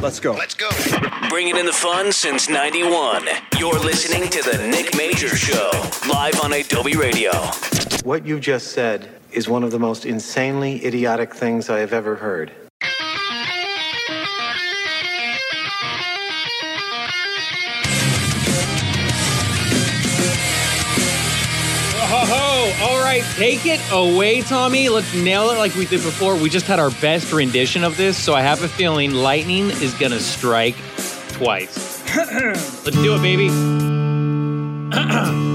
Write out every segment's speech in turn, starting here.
Let's go. Let's go. Bringing in the fun since 91. You're listening to The Nick Major Show, live on idobi Radio. What you just said is one of the most insanely idiotic things I have ever heard. Take it away, Tommy. Let's nail it like we did before. We just had our best rendition of this, so I have a feeling lightning is gonna strike twice. Let's do it, baby.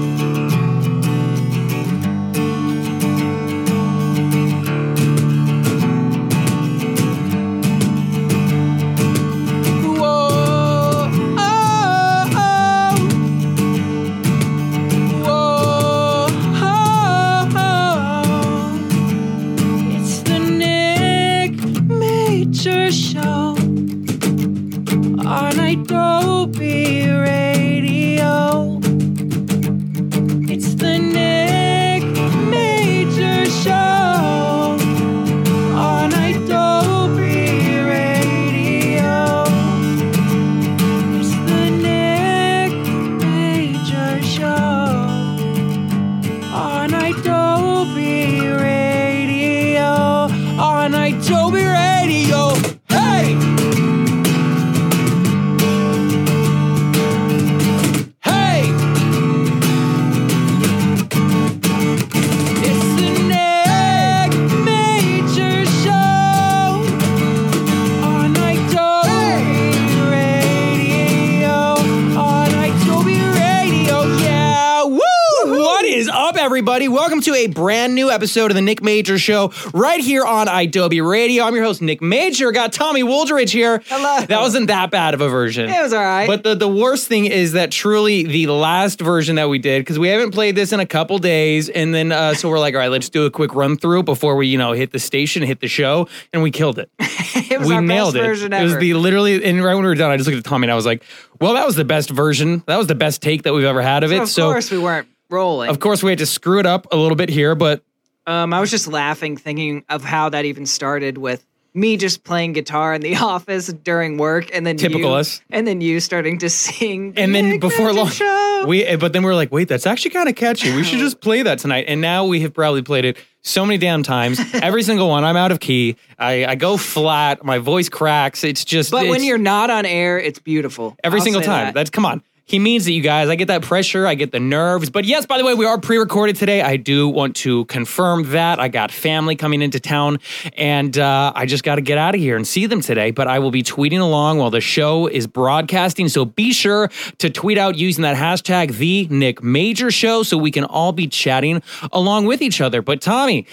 everybody? Welcome to a brand new episode of the Nick Major Show right here on idobi Radio. I'm your host, Nick Major. Got Tommy Woldridge here. Hello. That wasn't that bad of a version. It was all right. But the, the worst thing is that truly the last version that we did, because we haven't played this in a couple days, and then uh, so we're like, all right, let's do a quick run through before we, you know, hit the station, hit the show, and we killed it. it was we our nailed best it. it ever. was the literally, and right when we were done, I just looked at Tommy and I was like, well, that was the best version. That was the best take that we've ever had of it. of so course we weren't rolling. of course we had to screw it up a little bit here, but Um, I was just laughing, thinking of how that even started with me just playing guitar in the office during work, and then Typical you, us. and then you starting to sing. and then before long, Show. we eh, but then we were like, wait, that's actually kind of catchy. We should just play that tonight. And now we have probably played it so many damn times. Every single one. I'm out of key. I, I go flat. My voice cracks. It's just. but when you're not on air, it's beautiful. every I'll single time. that. That's come on. He means it, you guys. I get that pressure. I get the nerves. But yes, by the way, we are pre-recorded today. I do want to confirm that. I got family coming into town, and uh, I just got to get out of here and see them today. But I will be tweeting along while the show is broadcasting. So be sure to tweet out using that hashtag the Nick Major Show so we can all be chatting along with each other. But Tommy,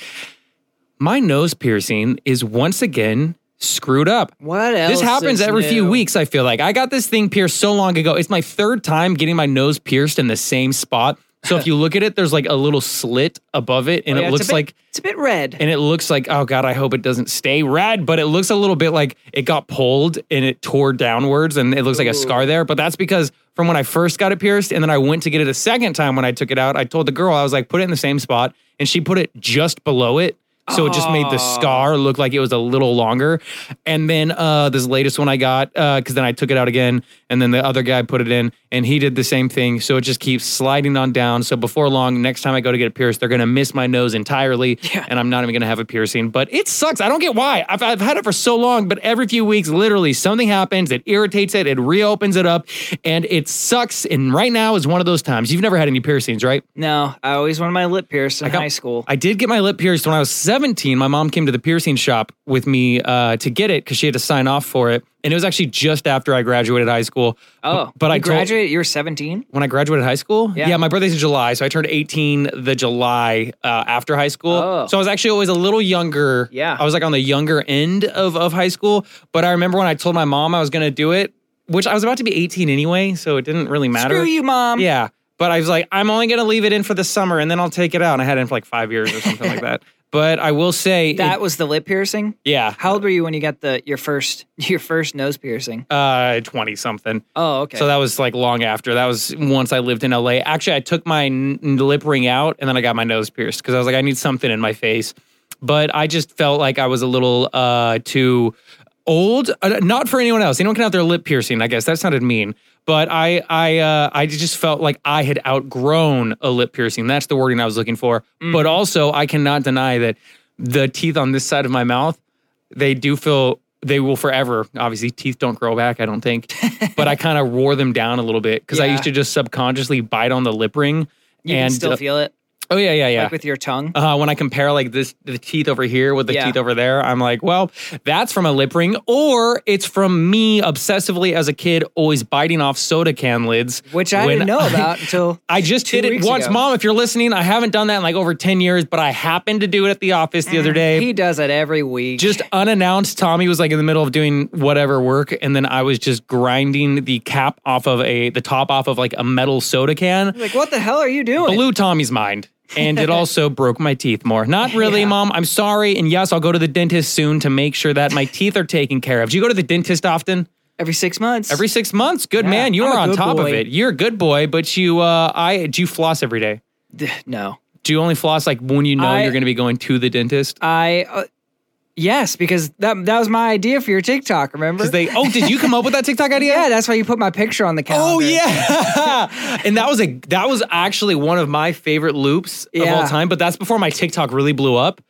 my nose piercing is once again screwed up. What else? This happens every few weeks, I feel like. I got this thing pierced so long ago. It's my third time getting my nose pierced in the same spot. So if you look at it, there's like a little slit above it, and Oh, it yeah, it's looks bit- like it's a bit red. and it looks like oh god, I hope it doesn't stay red, but it looks a little bit like it got pulled and it tore downwards, and it looks like a scar there. But that's because from when I first got it pierced, and then I went to get it a second time when I took it out, I told the girl I was like, put it in the same spot, and she put it just below it. So it just made the scar look like it was a little longer. And then uh, this latest one I got, because then I took it out again, and then the other guy put it in, and he did the same thing. So it just keeps sliding on down. So before long, next time I go to get it pierced, they're gonna miss my nose entirely, and I'm not even gonna have a piercing. But it sucks. I don't get why. I've, I've had it for so long, but every few weeks, literally something happens. It irritates it. It reopens it up, and it sucks. And right now is one of those times. You've never had any piercings, right? no, I always wanted my lip pierced in got- high school. I did get my lip pierced when I was 17. My mom came to the piercing shop with me uh, to get it because she had to sign off for it. And it was actually just after I graduated high school. oh, but I graduated. You were 17. when I graduated high school. Yeah. my birthday's in July, so I turned 18 the July uh, after high school. Oh. So I was actually always a little younger. Yeah. I was like on the younger end of of high school. But I remember when I told my mom I was going to do it, which I was about to be 18 anyway, so it didn't really matter. Screw you, mom. Yeah. But I was like, I'm only going to leave it in for the summer and then I'll take it out. And I had it in for like five years or something like that. But I will say, That it- was the lip piercing. yeah, How old were you when you got the your first your first nose piercing? uh, 20 something. Oh, okay. So that was like long after. That was once I lived in LA. Actually, I took my n- lip ring out and then I got my nose pierced because I was like, I need something in my face. But I just felt like I was a little uh, too old, uh, not for anyone else. Anyone can have their lip piercing. I guess that sounded mean, but I, I, uh, I just felt like I had outgrown a lip piercing. That's the wording I was looking for. But also, I cannot deny that the teeth on this side of my mouth, they do feel. They will forever. Obviously, teeth don't grow back. I don't think, but I kind of wore them down a little bit because I used to just subconsciously bite on the lip ring. You and still uh, feel it, oh yeah, yeah, yeah. like with your tongue. uh, when I compare like this, the teeth over here with the Yeah. teeth over there, I'm like, well, that's from a lip ring, or it's from me obsessively as a kid, always biting off soda can lids. which I didn't know about until I just did it once, ago. mom. If you're listening, I haven't done that in like over 10 years, but I happened to do it at the office the other day. Mm, He does it every week. just unannounced, Tommy was like in the middle of doing whatever work, and then I was just grinding the cap off of a the top off of like a metal soda can. like, what the hell are you doing? blew Tommy's mind. And it also broke my teeth more. Not really, Yeah. mom. I'm sorry. And yes, I'll go to the dentist soon to make sure that my teeth are taken care of. Do you go to the dentist often? Every six months. Every six months? Good Yeah, man. You I'm are on top of it. You're a good boy, but you uh I do you floss every day? no. Do you only floss like when you know I- you're gonna be going to the dentist? I uh, yes, because that that was my idea for your TikTok. Remember? Because they oh, did you come up with that TikTok idea? yeah, that's why you put my picture on the calendar. Oh yeah, and that was a that was actually one of my favorite loops of all Mm. time. But that's before my TikTok really blew up,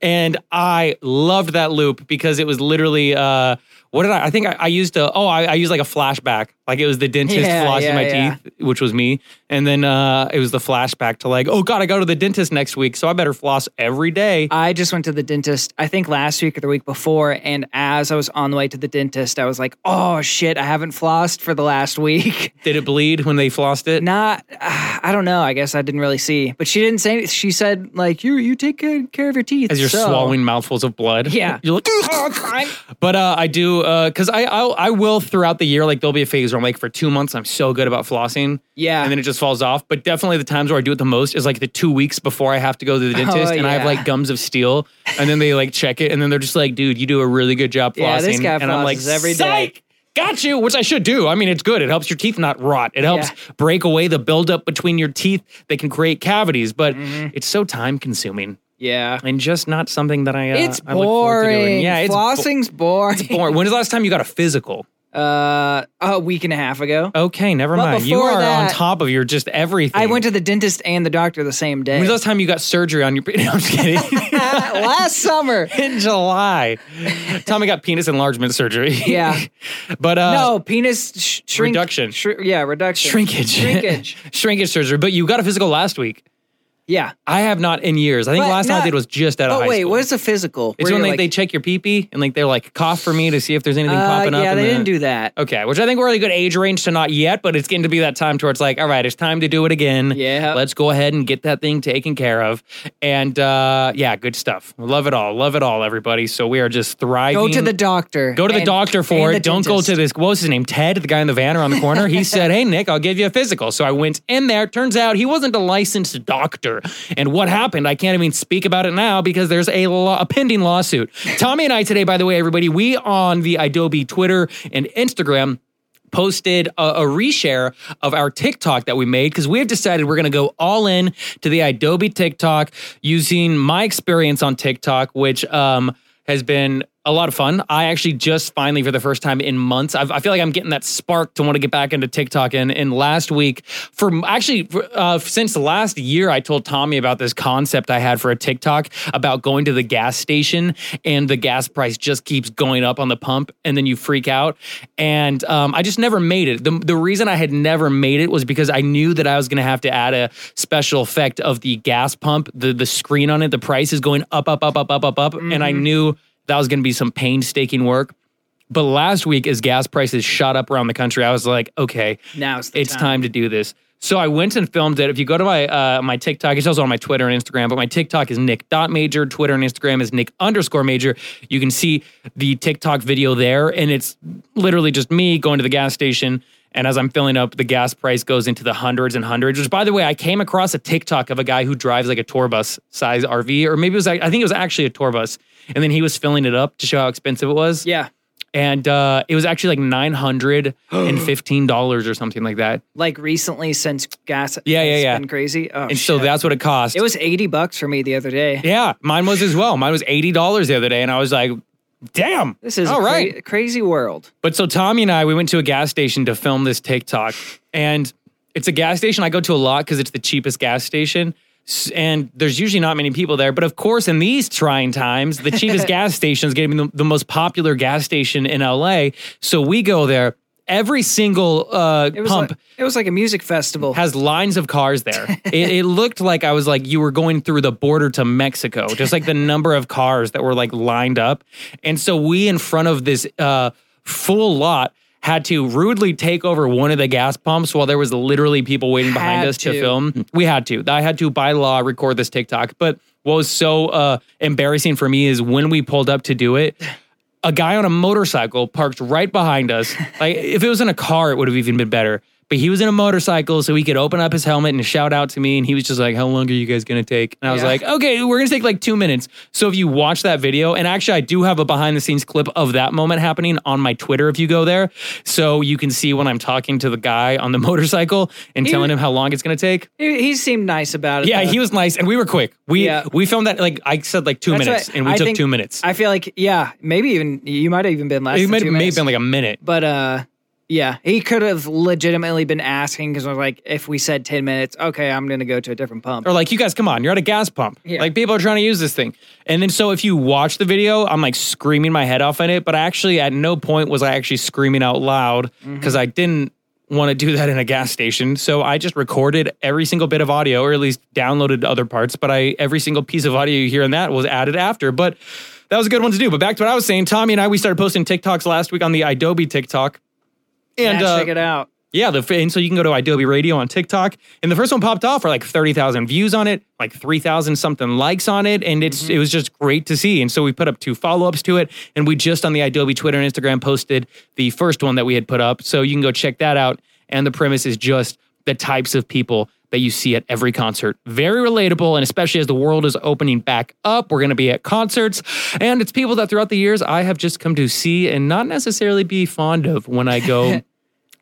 and I loved that loop because it was literally uh, what did I? I think I, I used a oh I, I used like a flashback, like it was the dentist Yeah, flossing yeah, my yeah. teeth, which was me, and then uh, it was the flashback to like oh god I go to the dentist next week, so I better floss every day. I just went to the dentist, I think last week or the week before. And as I was on the way to the dentist, I was like, oh shit, I haven't flossed for the last week. Did it bleed when they flossed it? Not, I don't know. I guess I didn't really see. But she didn't say anything. She said, like, you you take good care of your teeth. As you're so- swallowing mouthfuls of blood, Yeah. you're like, But uh, I do because I I'll, I will throughout the year like there'll be a phase I'm like for two months I'm so good about flossing, Yeah. and then it just falls off. But definitely the times where I do it the most is like the two weeks before I have to go to the dentist, and I have Oh, like gums of steel, and then they like check it, and then they're just like, dude, you do a really good job flossing, Yeah, this guy and I'm like, every day. "Psych! Got you, which I should do. I mean, it's good. It helps your teeth not rot. It helps Yeah. break away the buildup between your teeth that can create cavities. But Mm-hmm. it's so time consuming yeah. and just not something that I uh, It's I look to doing. boring. Yeah, it's bo- flossing's boring. boring. When was the last time you got a physical? Uh, a week and a half ago. Okay, never But mind. You before are on top of your just everything. I went to the dentist and the doctor the same day. When was the last time you got surgery on your? No, I'm just kidding. last summer. In July, Tommy got penis enlargement surgery. Yeah. but uh, no, penis sh- shrink, Reduction. yeah, reduction. shrinkage, Shrinkage. shrinkage surgery. But you got a physical last week. Yeah. I have not in years. I think But last time I not- did was just out of Oh high wait, school. what is a physical? It's Where when you're they, like- they check your pee pee and like they're like cough for me to see if there's anything Uh, popping up. yeah, in they the- didn't do that. Okay, which I think we're in a good age range to not yet, but it's getting to be that time to where it's like, all right, it's time to do it again. Yeah. Let's go ahead and get that thing taken care of. And uh, yeah, good stuff. Love it all. Love it all, everybody. So we are just thriving. Go to the doctor. Go to the and- doctor for and it. the Don't go dentist. to this. What was his name? Ted, the guy in the van around the corner. He said, Hey, Nick, I'll give you a physical. So I went in there. Turns out he wasn't a licensed doctor. And what happened? I can't even speak about it now because there's a, a pending lawsuit. Tommy and I today, by the way, everybody, we on the idobi Twitter and Instagram posted a, a reshare of our TikTok that we made because we have decided we're going to go all in to the idobi TikTok using my experience on TikTok, which um, has been a lot of fun. I actually just finally, for the first time in months, I've, I feel like I'm getting that spark to want to get back into TikTok. And, and last week, for actually uh, since last year, I told Tommy about this concept I had for a TikTok about going to the gas station and the gas price just keeps going up on the pump, and then you freak out. And um, I just never made it. The, the reason I had never made it was because I knew that I was going to have to add a special effect of the gas pump, the the screen on it, the price is going up, up, up, up, up, up, up, and I knew that was going to be some painstaking work. But last week, as gas prices shot up around the country, I was like, okay, Now's the it's time. to do this. So I went and filmed it. If you go to my uh, my TikTok, it's also on my Twitter and Instagram, but my TikTok is nick.major. Twitter and Instagram is nick underscore major. You can see the TikTok video there, and it's literally just me going to the gas station. And as I'm filling up, the gas price goes into the hundreds and hundreds. Which, by the way, I came across a TikTok of a guy who drives like a tour bus size RV, or maybe it was, I think it was actually a tour bus. And then he was filling it up to show how expensive it was Yeah. and uh, it was actually like nine hundred and fifteen dollars or something like that. Like recently since gas Yeah, yeah, has yeah. been crazy. Oh, And so that's what it cost. it was 80 bucks for me the other day. yeah, mine was as well. Mine was eighty dollars the other day, and I was like, Damn. This is all a cra- right. crazy world. But so Tommy and I, we went to a gas station to film this TikTok, and it's a gas station I go to a lot because it's the cheapest gas station. And there's usually not many people there. But of course, in these trying times, the cheapest gas station is going to be the, the most popular gas station in LA. So we go there. Every single uh, It pump like it was like a music festival. has lines of cars there. it, it looked like I was like you were going through the border to Mexico, just like the number of cars that were like lined up. And so we in front of this uh, full lot had to rudely take over one of the gas pumps while there was literally people waiting behind Had us to. to. film. We had to. I had to by law record this TikTok. But what was so uh, embarrassing for me is when we pulled up to do it. A guy on a motorcycle parked right behind us. Like if it was in a car, it would have even been better. But he was in a motorcycle, so he could open up his helmet and shout out to me. And he was just like, "How long are you guys gonna take?" And I was Yeah. like, "Okay, we're gonna take like two minutes." So if you watch that video, and actually, I do have a behind the scenes clip of that moment happening on my Twitter. If you go there, so you can see when I'm talking to the guy on the motorcycle and He- telling him how long it's gonna take. he, he seemed nice about it. Yeah, though. he was nice, and we were quick. We Yeah. we filmed that like I said like two That's minutes, what- and we I took think- two minutes. I feel like yeah, maybe even you might have even been less. it than may, have been like a minute. But uh, yeah, he could have legitimately been asking because I was like, if we said ten minutes, okay, I'm gonna go to a different pump. or like you guys come on you're at a gas pump Yeah. like people are trying to use this thing and then so if you watch the video i'm like screaming my head off in it but I actually at no point was i actually screaming out loud Mm-hmm. because i didn't want to do that in a gas station so i just recorded every single bit of audio or at least downloaded other parts but i every single piece of audio you hear in that was added after but that was a good one to do but back to what i was saying tommy and i we started posting tiktoks last week on the idobi tiktok and yeah, uh, check it out. yeah, the and so you can go to idobi Radio on TikTok, and the first one popped off for like thirty thousand views on it, like three thousand something likes on it, and it's it was just great to see. And so we put up two follow ups to it, and we just on the idobi Twitter and Instagram posted the first one that we had put up, so you can go check that out. And the premise is just the types of people that you see at every concert. Very relatable, and especially as the world is opening back up, we're going to be at concerts, and it's people that throughout the years I have just come to see and not necessarily be fond of when I go.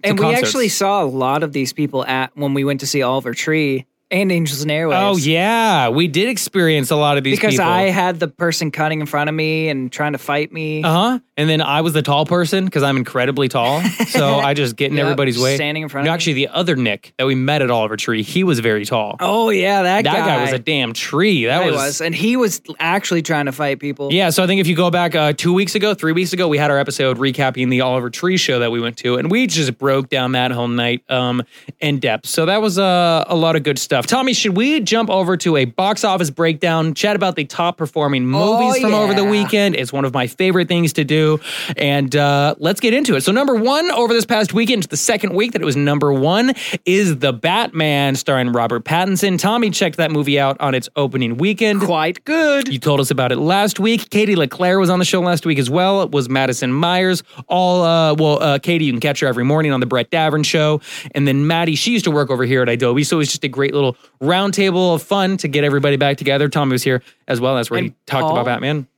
And we actually saw a lot of these people at when we went to see Oliver Tree and Angels and Airwaves. Oh yeah, we did experience a lot of these because people. I had the person cutting in front of me and trying to fight me. uh huh. And then I was the tall person because I'm incredibly tall, so I just get in Yep, everybody's way. standing in front No, of me. actually, the other Nick that we met at Oliver Tree, he was very tall. oh yeah, that, that guy. guy was a damn tree. That was. was, and he was actually trying to fight people. Yeah, so I think if you go back uh, two weeks ago, three weeks ago, we had our episode recapping the Oliver Tree show that we went to, and we just broke down that whole night um, in depth. So that was uh, a lot of good stuff. Tommy, should we jump over to a box office breakdown, chat about the top performing movies Oh, from over the weekend? It's one of my favorite things to do, and uh, let's get into it. So number one over this past weekend, the second week that it was number one, is The Batman, starring Robert Pattinson. Tommy checked that movie out on its opening weekend. quite good. You told us about it last week. Katie LeClaire was on the show last week as well. It was Madison Myers. All uh, well, uh, Katie, you can catch her every morning on the Brett Davern show, and then Maddie, she used to work over here at idobi, so it was just a great little roundtable of fun to get everybody back together. Tommy was here as well. That's where he talked Paul. about Batman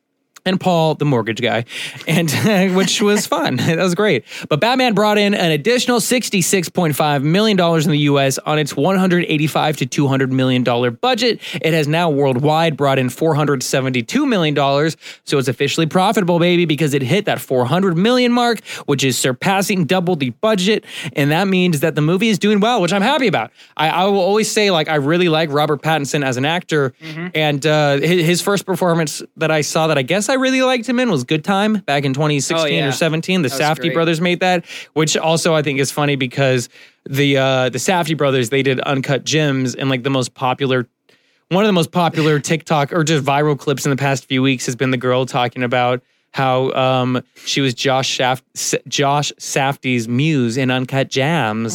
and Paul, the mortgage guy, and which was fun. that was great. But Batman brought in an additional sixty-six point five million dollars in the U.S. on its one hundred eighty-five to two hundred million dollar budget. It has now worldwide brought in four hundred seventy-two million dollars, so it's officially profitable, baby, because it hit that four hundred million mark, which is surpassing double the budget, and that means that the movie is doing well, which I'm happy about. I, I will always say, like, I really like Robert Pattinson as an actor, and uh, his, his first performance that I saw that I guess I really liked him in was Good Time back in 2016 Oh, yeah. or 17. The That was Safdie great. brothers made that, which also I think is funny because the uh, the Safdie brothers they did Uncut Gems and like the most popular. One of the most popular TikTok or just viral clips in the past few weeks has been the girl talking about how um, she was Josh Shaft, S- Josh Safdie's muse in Uncut Gems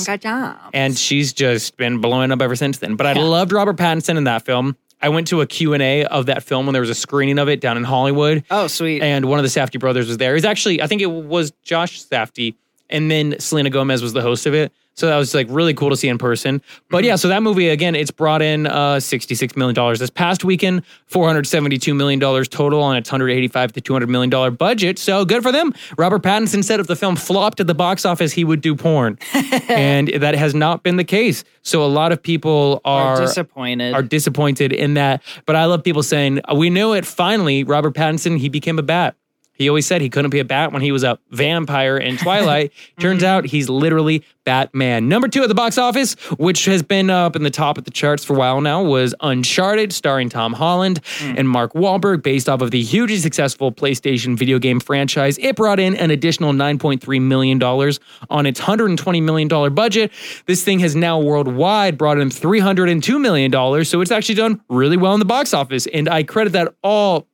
and she's just been blowing up ever since then. But I loved Robert Pattinson in that film. I went to a Q&A of that film when there was a screening of it down in Hollywood. Oh, sweet. And one of the Safdie brothers was there. It was actually, I think it was Josh Safdie, and then Selena Gomez was the host of it. So that was like really cool to see in person. But yeah, so that movie again, it's brought in uh, sixty-six million dollars this past weekend, four hundred seventy-two million dollars total on its hundred eighty-five to two hundred million dollar budget. So good for them. Robert Pattinson said if the film flopped at the box office, he would do porn, and that has not been the case. So a lot of people Are are disappointed. are disappointed in that. But I love people saying, "We knew it finally." Robert Pattinson, he became a bat. He always said he couldn't be a bat when he was a vampire in Twilight. Turns out he's literally Batman. Number two at the box office, which has been up in the top of the charts for a while now, was Uncharted, starring Tom Holland hmm. and Mark Wahlberg, based off of the hugely successful PlayStation video game franchise. It brought in an additional $9.3 million on its $120 million budget. This thing has now worldwide brought in $302 million, so it's actually done really well in the box office. And I credit that all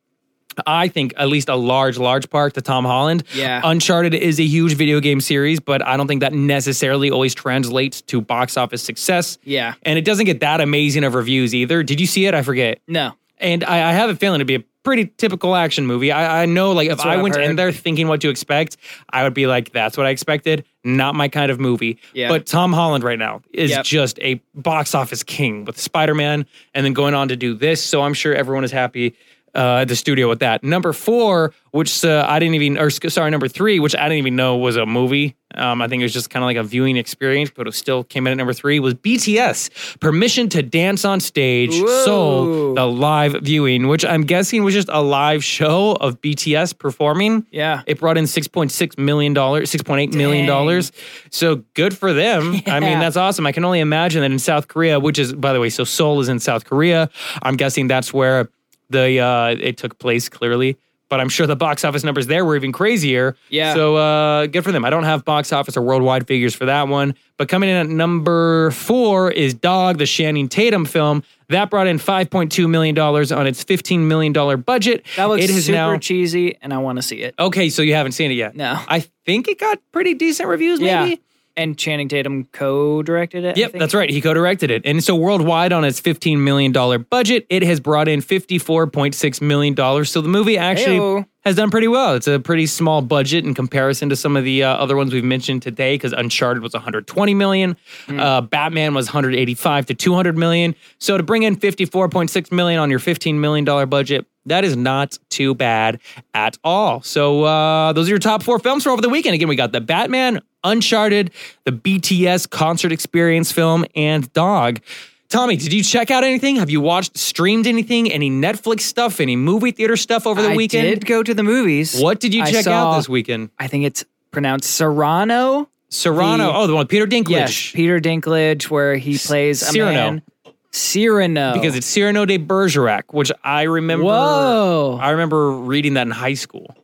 I think at least a large, large part to Tom Holland. Yeah. Uncharted is a huge video game series, but I don't think that necessarily always translates to box office success. Yeah. And it doesn't get that amazing of reviews either. Did you see it? I forget. No. And I, I have a feeling it'd be a pretty typical action movie. I, I know, like, if I I've went in there thinking what to expect, I would be like, that's what I expected. Not my kind of movie. Yeah. But Tom Holland right now is Yep. just a box office king with Spider Man and then going on to do this. So I'm sure everyone is happy uh, at the studio with that. Number four, which uh, I didn't even, or sorry, number three, which I didn't even know was a movie. Um, I think it was just kind of like a viewing experience, but it still came in at number three, was BTS, Permission to Dance on Stage, Whoa. Soul, the live viewing, which I'm guessing was just a live show of BTS performing. Yeah. It brought in $6.6 million, $6.8 million. So good for them. I mean, that's awesome. I can only imagine that in South Korea, which is, by the way, so Seoul is in South Korea. I'm guessing that's where the uh, it took place clearly. But I'm sure the box office numbers there were even crazier. Yeah. So uh, good for them. I don't have box office or worldwide figures for that one. But coming in at number four is Dog, the Channing Tatum film. That brought in $5.2 million on its $15 million budget. That looks it is super now. cheesy, and I want to see it. Okay, so you haven't seen it yet. No. I think it got pretty decent reviews, maybe. Yeah. And Channing Tatum co-directed it. I Yep, that's right. He co-directed it. And so worldwide on its $15 million budget, it has brought in $54.6 million. So the movie actually. Has done pretty well. It's a pretty small budget in comparison to some of the uh, other ones we've mentioned today because Uncharted was 120 million, Hmm. uh, Batman was 185 to 200 million. So to bring in 54.6 million on your $15 million budget, that is not too bad at all. So uh, those are your top four films for over the weekend. Again, we got the Batman, Uncharted, the BTS concert experience film, and Dog. Tommy, did you check out anything? Have you watched, streamed anything? Any Netflix stuff? Any movie theater stuff over the I weekend? I did go to the movies. What did you I check out this weekend? I think it's pronounced Serrano. Serrano. The- oh, the one with Peter Dinklage. Yes, Peter Dinklage, where he plays a Cyrano. man. Cyrano. because it's Cyrano de Bergerac, which I remember. Whoa. I remember reading that in high school,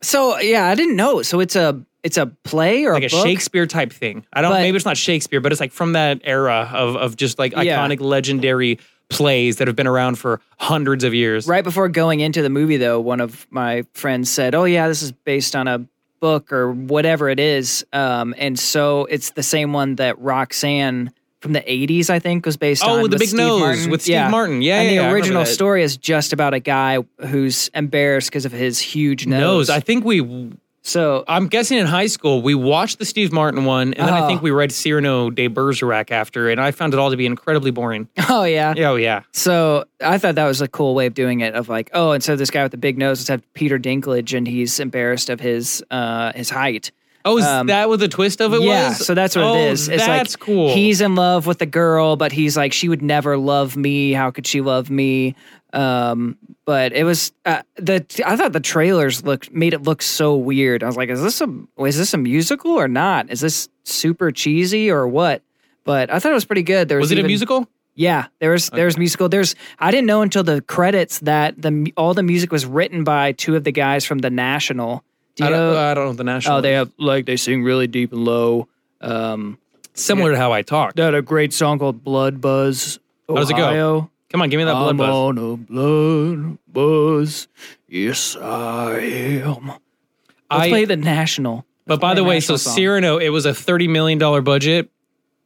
so yeah, I didn't know. So it's a it's a play or like a, a? Shakespeare type thing. I don't. But- maybe it's not Shakespeare, but it's like from that era of of just like Yeah. iconic, legendary plays that have been around for hundreds of years. Right before going into the movie, though, one of my friends said, "Oh yeah, this is based on a book or whatever it is," um, and so it's the same one that Roxanne from the '80s, I think, was based on. Oh, on. with the big Steve nose, Martin. with Steve Martin. Yeah, and yeah, yeah, the remember original story is just about a guy who's embarrassed because of his huge nose. Nose. I think we. So I'm guessing in high school we watched the Steve Martin one, and then I Oh. think we read Cyrano de Bergerac after, and I found it all to be incredibly boring. oh yeah. Oh yeah. So I thought that was a cool way of doing it. Of like, oh, instead of this guy with the big nose, have Peter Dinklage, and he's embarrassed of his uh his height. Oh, is Um, that what the twist of it yeah, was? so that's what oh, it is. It's that's like cool. He's in love with the girl, but he's like, she would never love me. How could she love me? Um, but it was uh, the. I thought the trailers looked made it look so weird. I was like, is this a is this a musical or not? Is this super cheesy or what? But I thought it was pretty good. There was, was it a musical? Yeah, there was there's musical. There's I didn't know until the credits that the all the music was written by two of the guys from the National. Do I don't, know? I don't know the national. oh, they have like they sing really deep and low. Um, similar to how I talk. they had a great song called Blood Buzz. How does it go? Come on, give me that blood I'm buzz. on a blood buzz. Yes, I am. Let's I- play the National. But by the way, so. Cyrano, it was a thirty million dollar budget.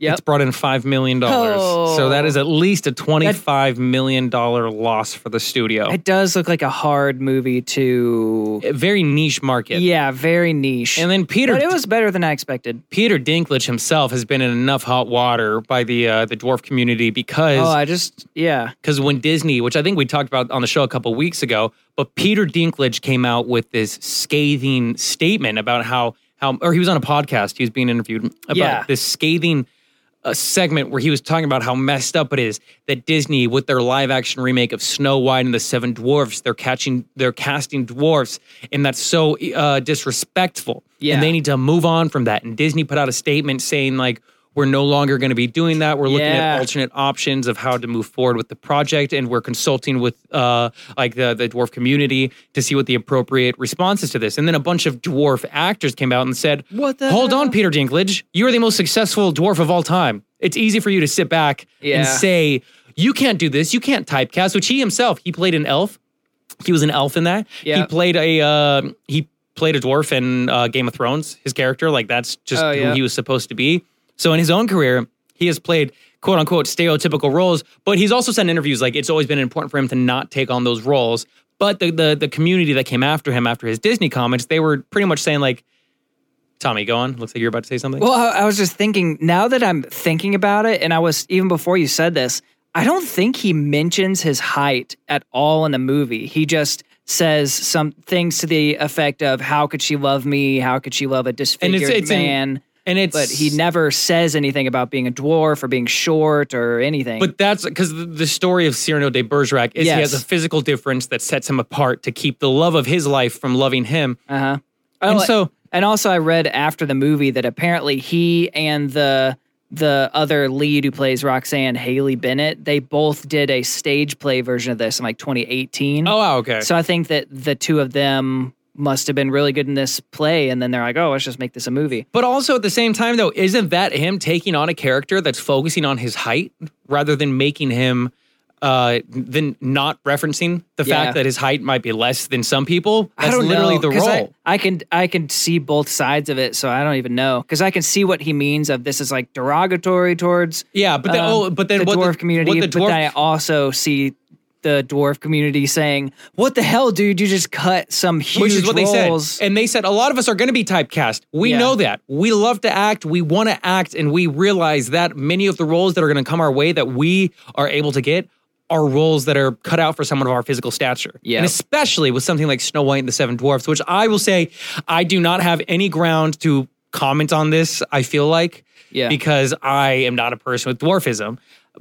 Yep. It's brought in five million dollars. Oh. So that is at least a twenty-five million dollar loss for the studio. It does look like a hard movie to. A very niche market. Yeah, very niche. And then Peter but it was better than I expected. Peter Dinklage himself has been in enough hot water by the uh, the dwarf community because Oh, I just yeah. because when Disney, which I think we talked about on the show a couple weeks ago, but Peter Dinklage came out with this scathing statement about how how or he was on a podcast, he was being interviewed about Yeah. this scathing a segment where he was talking about how messed up it is that Disney, with their live action remake of Snow White and the Seven Dwarfs, they're catching, they're casting dwarfs, and that's so uh, disrespectful. Yeah. And they need to move on from that. And Disney put out a statement saying like. We're no longer going to be doing that. We're looking Yeah. at alternate options of how to move forward with the project, and we're consulting with uh, like the the dwarf community to see what the appropriate responses to this. And then a bunch of dwarf actors came out and said, What the Hold hell?" on, Peter Dinklage. You are the most successful dwarf of all time. It's easy for you to sit back Yeah. and say, You can't do this. You can't typecast, which he himself, he played an elf. He was an elf in that. He played a uh, he played a dwarf in uh, Game of Thrones. His character, like that's just Oh, yeah. who he was supposed to be. So in his own career, he has played quote unquote stereotypical roles, but he's also said in interviews like it's always been important for him to not take on those roles. But the the the community that came after him after his Disney comments, they were pretty much saying like, Tommy, go on. Looks like you're about to say something. Well, I, I was just thinking now that I'm thinking about it, and I was even before you said this, I don't think he mentions his height at all in the movie. He just says some things to the effect of "How could she love me? How could she love a disfigured it's in- man?" And it's but he never says anything about being a dwarf or being short or anything. But that's because the, story of Cyrano de Bergerac is he has a physical difference that sets him apart to keep the love of his life from loving him. Uh huh. And so- and also, I read after the movie that apparently he and the the other lead who plays Roxanne Haley Bennett, they both did a stage play version of this in like 2018. Oh, wow, okay. So I think that the two of them must have been really good in this play, and then they're like, "Oh, let's just make this a movie." But also at the same time, though, isn't that him taking on a character that's focusing on his height rather than making him, uh, than not referencing the Yeah. fact that his height might be less than some people? I That's don't literally know, the role. I, I can I can see both sides of it, so I don't even know because I can see what he means of this is like derogatory towards yeah, but then, um, oh, but then the what dwarf the, community, what the but dwarf then I also see the dwarf community saying, "What the hell, dude? You just cut some huge which is what roles." they said. And they said a lot of us are going to be typecast. We Yeah. know that. We love to act. We want to act, and we realize that many of the roles that are going to come our way that we are able to get are roles that are cut out for someone of our physical stature. Yeah. And especially with something like Snow White and the Seven Dwarfs, which I will say I do not have any ground to comment on this, I feel like. Yeah. Because I am not a person with dwarfism.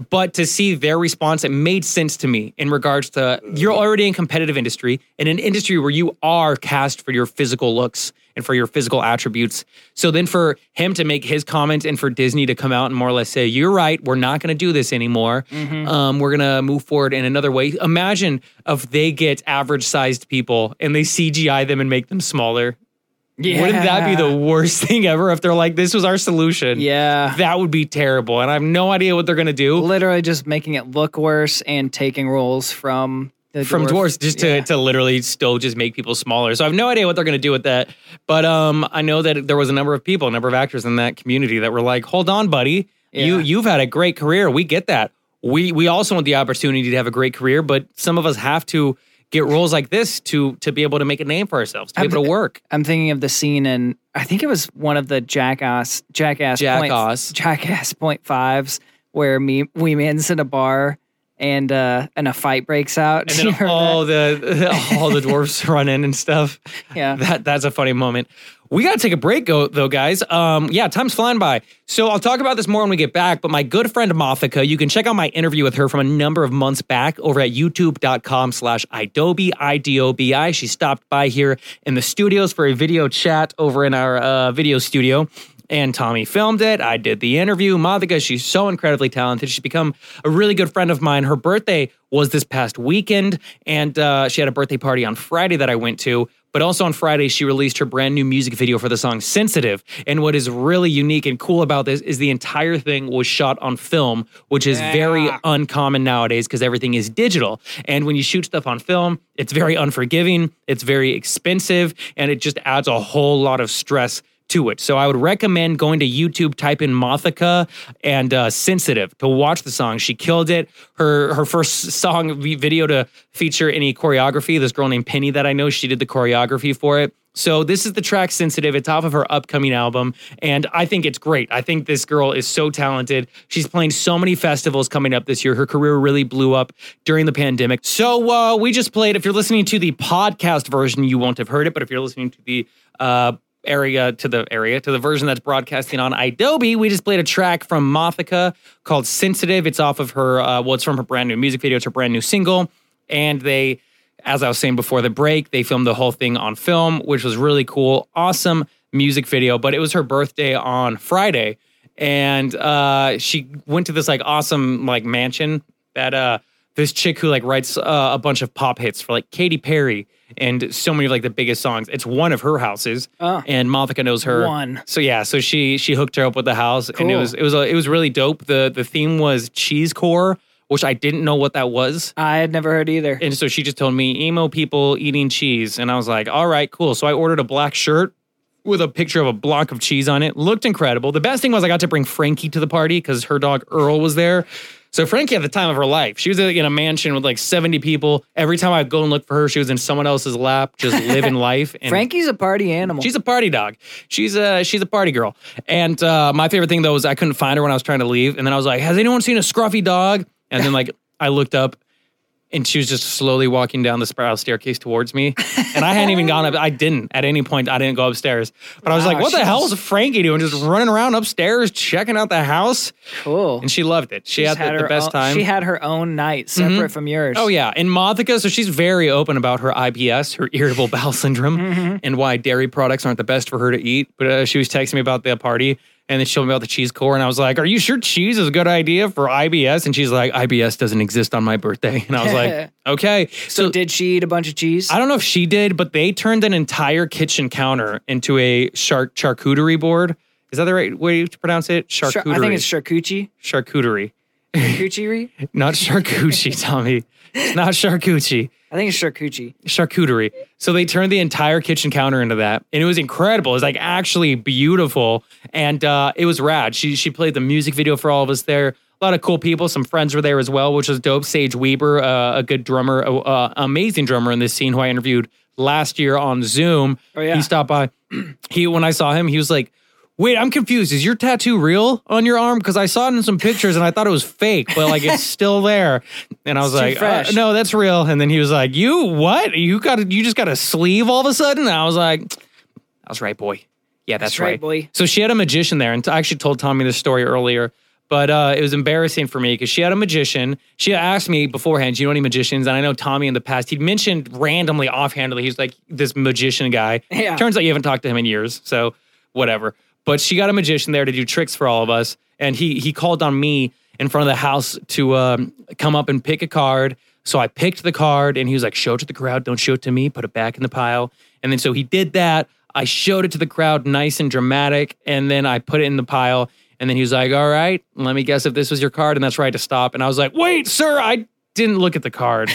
But to see their response, it made sense to me in regards to you're already in competitive industry, in an industry where you are cast for your physical looks and for your physical attributes. So then for him to make his comment and for Disney to come out and more or less say, You're right, we're not gonna do this anymore. Um, we're gonna move forward in another way. Imagine if they get average sized people and they CGI them and make them smaller. Yeah. Wouldn't that be the worst thing ever if they're like, this was our solution? Yeah. That would be terrible. And I have no idea what they're going to do literally just making it look worse and taking roles from the from dwarf- dwarves just to, Yeah. to literally still just make people smaller. So I have no idea what they're going to do with that. But um, I know that there was a number of people, a number of actors in that community that were like, hold on, buddy. You, you've had a great career. We get that. We, we also want the opportunity to have a great career, but some of us have to get roles like this to to be able to make a name for ourselves, to be I'm- able to work. I'm thinking of the scene in I think it was one of the Jackass Jackass Jackass. point, Jackass point fives where me we man's in a bar and uh and a fight breaks out. And then all that? the all the dwarfs run in and stuff. Yeah. that that's a funny moment. We got to take a break, though, guys. Um, yeah, time's flying by. So I'll talk about this more when we get back. But my good friend Mothica, you can check out my interview with her from a number of months back over at youtube.com slash idobi, I-D-O-B-I. She stopped by here in the studios for a video chat over in our uh, video studio. And Tommy filmed it. I did the interview. Mothica, she's so incredibly talented. She's become a really good friend of mine. Her birthday was this past weekend, and uh, she had a birthday party on Friday that I went to. But also on Friday, she released her brand new music video for the song Sensitive. And what is really unique and cool about this is the entire thing was shot on film, which is very uncommon nowadays because everything is digital. And when you shoot stuff on film, it's very unforgiving, it's very expensive, and it just adds a whole lot of stress to it. So I would recommend going to YouTube, type in Mothica and uh, Sensitive to watch the song. She killed it. Her her first song video to feature any choreography. This girl named Penny that I know, she did the choreography for it. So this is the track Sensitive. It's off of her upcoming album, and I think it's great. I think this girl is so talented. She's playing so many festivals coming up this year. Her career really blew up during the pandemic. So uh, we just played. If you're listening to the podcast version, you won't have heard it, but if you're listening to the uh, area to the area to the version that's broadcasting on idobi, we just played a track from Mothica called "Sensitive." It's off of her. Uh, well, it's from her brand new music video. It's her brand new single, and they, as I was saying before the break, they filmed the whole thing on film, which was really cool. Awesome music video. But it was her birthday on Friday, and uh, she went to this like awesome like mansion that uh this chick who like writes uh, a bunch of pop hits for like Katy Perry and so many of like the biggest songs. It's one of her houses, Oh. and Mothica knows her. One. So yeah, so she she hooked her up with the house, and it was it was a, it was really dope. the The theme was cheese core, which I didn't know what that was. I had never heard either. And so she just told me emo people eating cheese, and I was like, all right, cool. So I ordered a black shirt with a picture of a block of cheese on it. Looked incredible. The best thing was I got to bring Frankie to the party because her dog Earl was there. So Frankie had the time of her life. She was in a mansion with like 70 people. Every time I'd go and look for her, she was in someone else's lap, just living life. And Frankie's a party animal. She's a party dog. She's a she's a party girl. And uh, my favorite thing though was I couldn't find her when I was trying to leave. And then I was like, "Has anyone seen a scruffy dog?" And then like I looked up, and she was just slowly walking down the spiral staircase towards me. And I hadn't even gone up. I didn't at any point. I didn't go upstairs. But I was Wow, like, "What the hell is Frankie doing? Just running around upstairs, checking out the house?" cool. And she loved it. She had, the, the her best own- time. She had her own night separate from yours. Oh yeah, and Mothica, so she's very open about her IBS, her irritable bowel syndrome, Mm-hmm. and why dairy products aren't the best for her to eat. But uh, she was texting me about the party, and then she told me about the cheese core, and I was like, "Are you sure cheese is a good idea for IBS?" And she's like, "IBS doesn't exist on my birthday," and I was like, "Okay." So, did she eat a bunch of cheese? I don't know if she did, but they turned an entire kitchen counter into a char- charcuterie board. Is that the right way to pronounce it? Char- Charcuterie. I think it's charcuterie. charcuterie, Charcuterie? not charcuterie, Tommy. It's not charcuterie. I think it's charcuterie. charcuterie. So they turned the entire kitchen counter into that, and it was incredible. It was like actually beautiful, and uh, it was rad. She she played the music video for all of us there. A lot of cool people. Some friends were there as well, which was dope. Sage Weber, uh, a good drummer, uh, amazing drummer in this scene, who I interviewed last year on Zoom. Oh, yeah. He stopped by. He when I saw him, he was like. Wait, I'm confused. Is your tattoo real on your arm? Because I saw it in some pictures and I thought it was fake, but like it's still there. And I was like, uh, no, that's real. And then he was like, you what? You got you just got a sleeve all of a sudden? And I was like, that's right, boy. Yeah, that's, That's right, boy. So she had a magician there, and I actually told Tommy this story earlier, but uh, it was embarrassing for me because she had a magician. She asked me beforehand, "Do you know any magicians?" And I know Tommy in the past he'd mentioned randomly, offhandedly, he's like this magician guy. Yeah. Turns out you haven't talked to him in years, so whatever. But she got a magician there to do tricks for all of us, and he he called on me in front of the house to um, come up and pick a card. So I picked the card, and he was like, "Show it to the crowd. Don't show it to me. Put it back in the pile." And then so he did that. I showed it to the crowd, nice and dramatic, and then I put it in the pile. And then he was like, "All right, let me guess if this was your card." And that's right to stop. And I was like, "Wait, sir, I didn't look at the card.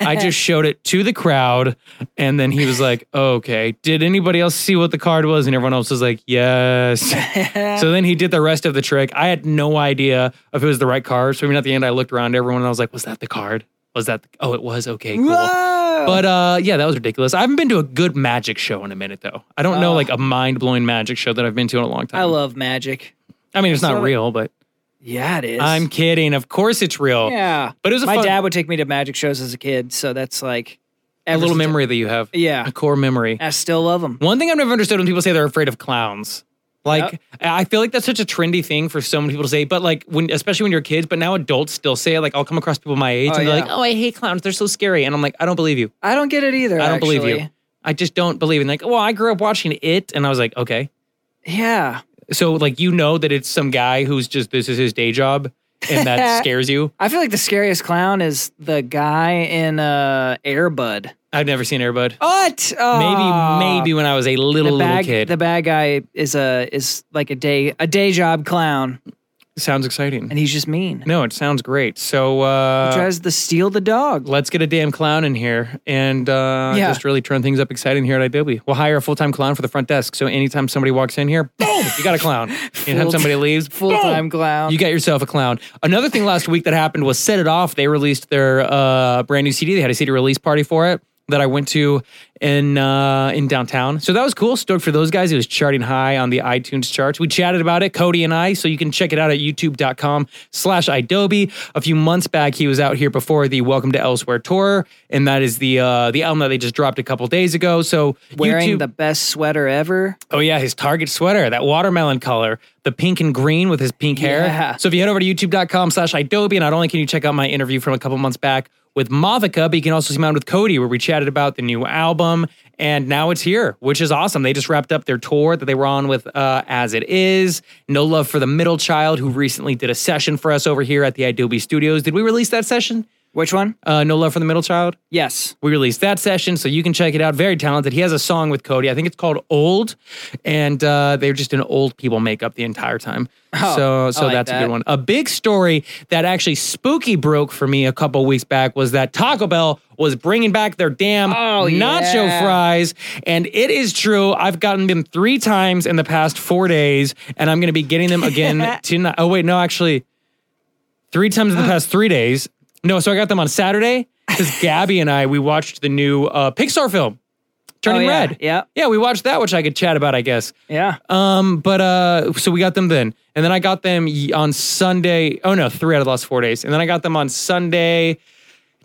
I just showed it to the crowd." And then he was like, "Okay, did anybody else see what the card was?" And everyone else was like, "Yes." so then he did the rest of the trick. I had no idea if it was the right card. So even at the end, I looked around everyone and I was like, "Was that the card? Was that? The- oh, it was. Okay, cool." Whoa! But uh, yeah, that was ridiculous. I haven't been to a good magic show in a minute though. I don't know Oh. like a mind blowing magic show that I've been to in a long time. I love magic. I mean, it's not So- real, but Yeah, it is. I'm kidding. Of course, it's real. yeah. But it was a My fun- dad would take me to magic shows as a kid, so that's like a little memory that you have. Yeah. a core memory. I still love them. One thing I've never understood when people say they're afraid of clowns. Like I feel like that's such a trendy thing for so many people to say, but like when especially when you're kids, but now adults still say it. Like I'll come across people my age Oh, and they're yeah. like, "Oh, I hate clowns. They're so scary." And I'm like, "I don't believe you. I don't get it either. I don't believe you. I just don't believe." it." And like, "Well, I grew up watching it," and I was like, "Okay." Yeah. So like you know that it's some guy who's just this is his day job and that scares you. I feel like the scariest clown is the guy in uh, Airbud. I've never seen Airbud. What? Maybe maybe when I was a little bad little kid. the bad guy is a is like a day a day job clown, sounds exciting. and he's just mean. No, it sounds great. So uh he tries to steal the dog. let's get a damn clown in here and uh, Yeah. just really turn things up exciting here at idobi. We'll hire a full time clown for the front desk. So anytime somebody walks in here, boom, you got a clown. Anytime somebody leaves, Full time clown. You got yourself a clown. Another thing last week that happened was Set It Off. They released their uh, brand new CD. They had a CD release party for it. That I went to in uh, in downtown. So that was cool. Stoked for those guys. It was charting high on the iTunes charts. We chatted about it, Cody and I. So you can check it out at youtube.com slash idobi. A few months back, he was out here before the Welcome to Elsewhere tour. And that is the uh, the album that they just dropped a couple days ago. So Wearing YouTube- the best sweater ever. Oh yeah, his Target sweater, that watermelon color, the pink and green with his pink hair. Yeah. So if you head over to youtube.com slash Idobi, not only can you check out my interview from a couple months back with Mothica, but you can also see mine with Cody, where we chatted about the new album. And now it's here, which is awesome. They just wrapped up their tour that they were on with uh, As It Is. No Love for the Middle Child, who recently did a session for us over here at the idobi Studios. Did we release that session? Which one? Uh, no Love for the Middle Child? Yes. we released that session so you can check it out very talented he has a song with cody i think it's called old and uh, they're just in old people makeup the entire time so so Oh, like that's a good one a big story that actually spooky broke for me a couple weeks back was that taco bell was bringing back their damn Oh, nacho yeah. fries and it is true i've gotten them three times in the past four days and i'm going to be getting them again tonight oh wait no actually three times in the past three days. No, so I got them on Saturday because Gabby and I we watched the new uh, Pixar film, Turning Oh, yeah. Red. Yeah. yeah, we watched that, which I could chat about, I guess. Yeah. Um, but uh, so we got them then, and then I got them on Sunday. Oh no, three out of the last four days, and then I got them on Sunday.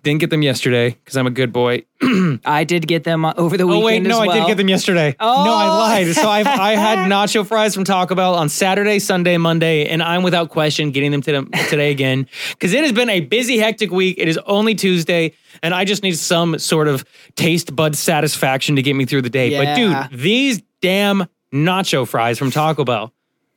Didn't get them yesterday because I'm a good boy. I did get them uh, over the weekend. Oh wait, no, as I did get them yesterday. Oh. No, I lied. So I've, I had nacho fries from Taco Bell on Saturday, Sunday, Monday, and I'm without question getting them to them today again because it has been a busy, hectic week. It is only Tuesday, and I just need some sort of taste bud satisfaction to get me through the day. Yeah. But dude, these damn nacho fries from Taco Bell,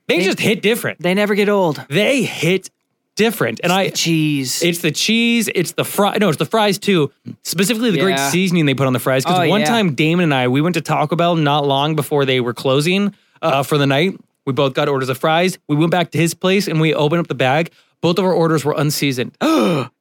they, just hit different. They never get old. They hit different, and I Cheese. it's the cheese. It's the fry. No, it's the fries too. Specifically, the great seasoning they put on the fries. Because Oh, one yeah. time, Damon and I, we went to Taco Bell not long before they were closing uh, for the night. We both got orders of fries. We went back to his place and we opened up the bag. Both of our orders were unseasoned,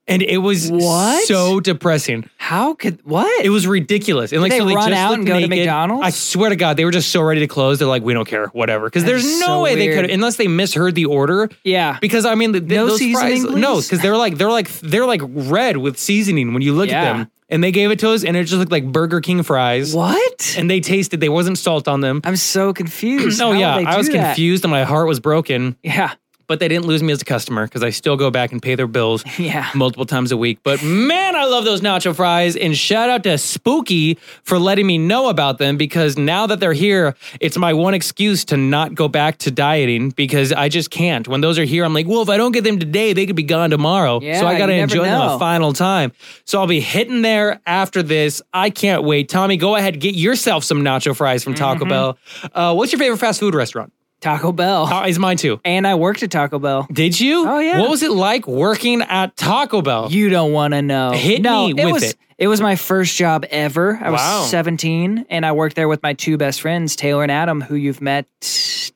and it was What? so depressing. How could what? It was ridiculous. And like they so they run just out and go to. McDonald's? I swear to God, they were just so ready to close. They're like, we don't care, whatever. Because there's no so way they could, unless they misheard the order. Yeah. Because I mean, the, No those seasoning, fries, no, because they're like they're like they're like red with seasoning when you look at them. And they gave it to us, and it just looked like Burger King fries. what? And they tasted. They wasn't salt on them. I'm so confused. Oh yeah, I was that? confused, and my heart was broken. Yeah. But they didn't lose me as a customer because I still go back and pay their bills Yeah. multiple times a week. But man, I love those nacho fries. And shout out to Spooky for letting me know about them because now that they're here, it's my one excuse to not go back to dieting because I just can't. When those are here, I'm like, well, if I don't get them today, they could be gone tomorrow. Yeah, so I got to enjoy them a final time. So I'll be hitting there after this. I can't wait. Tommy, go ahead, get yourself some nacho fries from Mm-hmm. Taco Bell. Uh, what's your favorite fast food restaurant? Taco Bell. Is mine too. and I worked at Taco Bell. Did you? Oh, yeah. What was it like working at Taco Bell? You don't want to know. Hit no, me it with was, it. It was my first job ever. I was 17 and I worked there with my two best friends, Taylor and Adam, who you've met.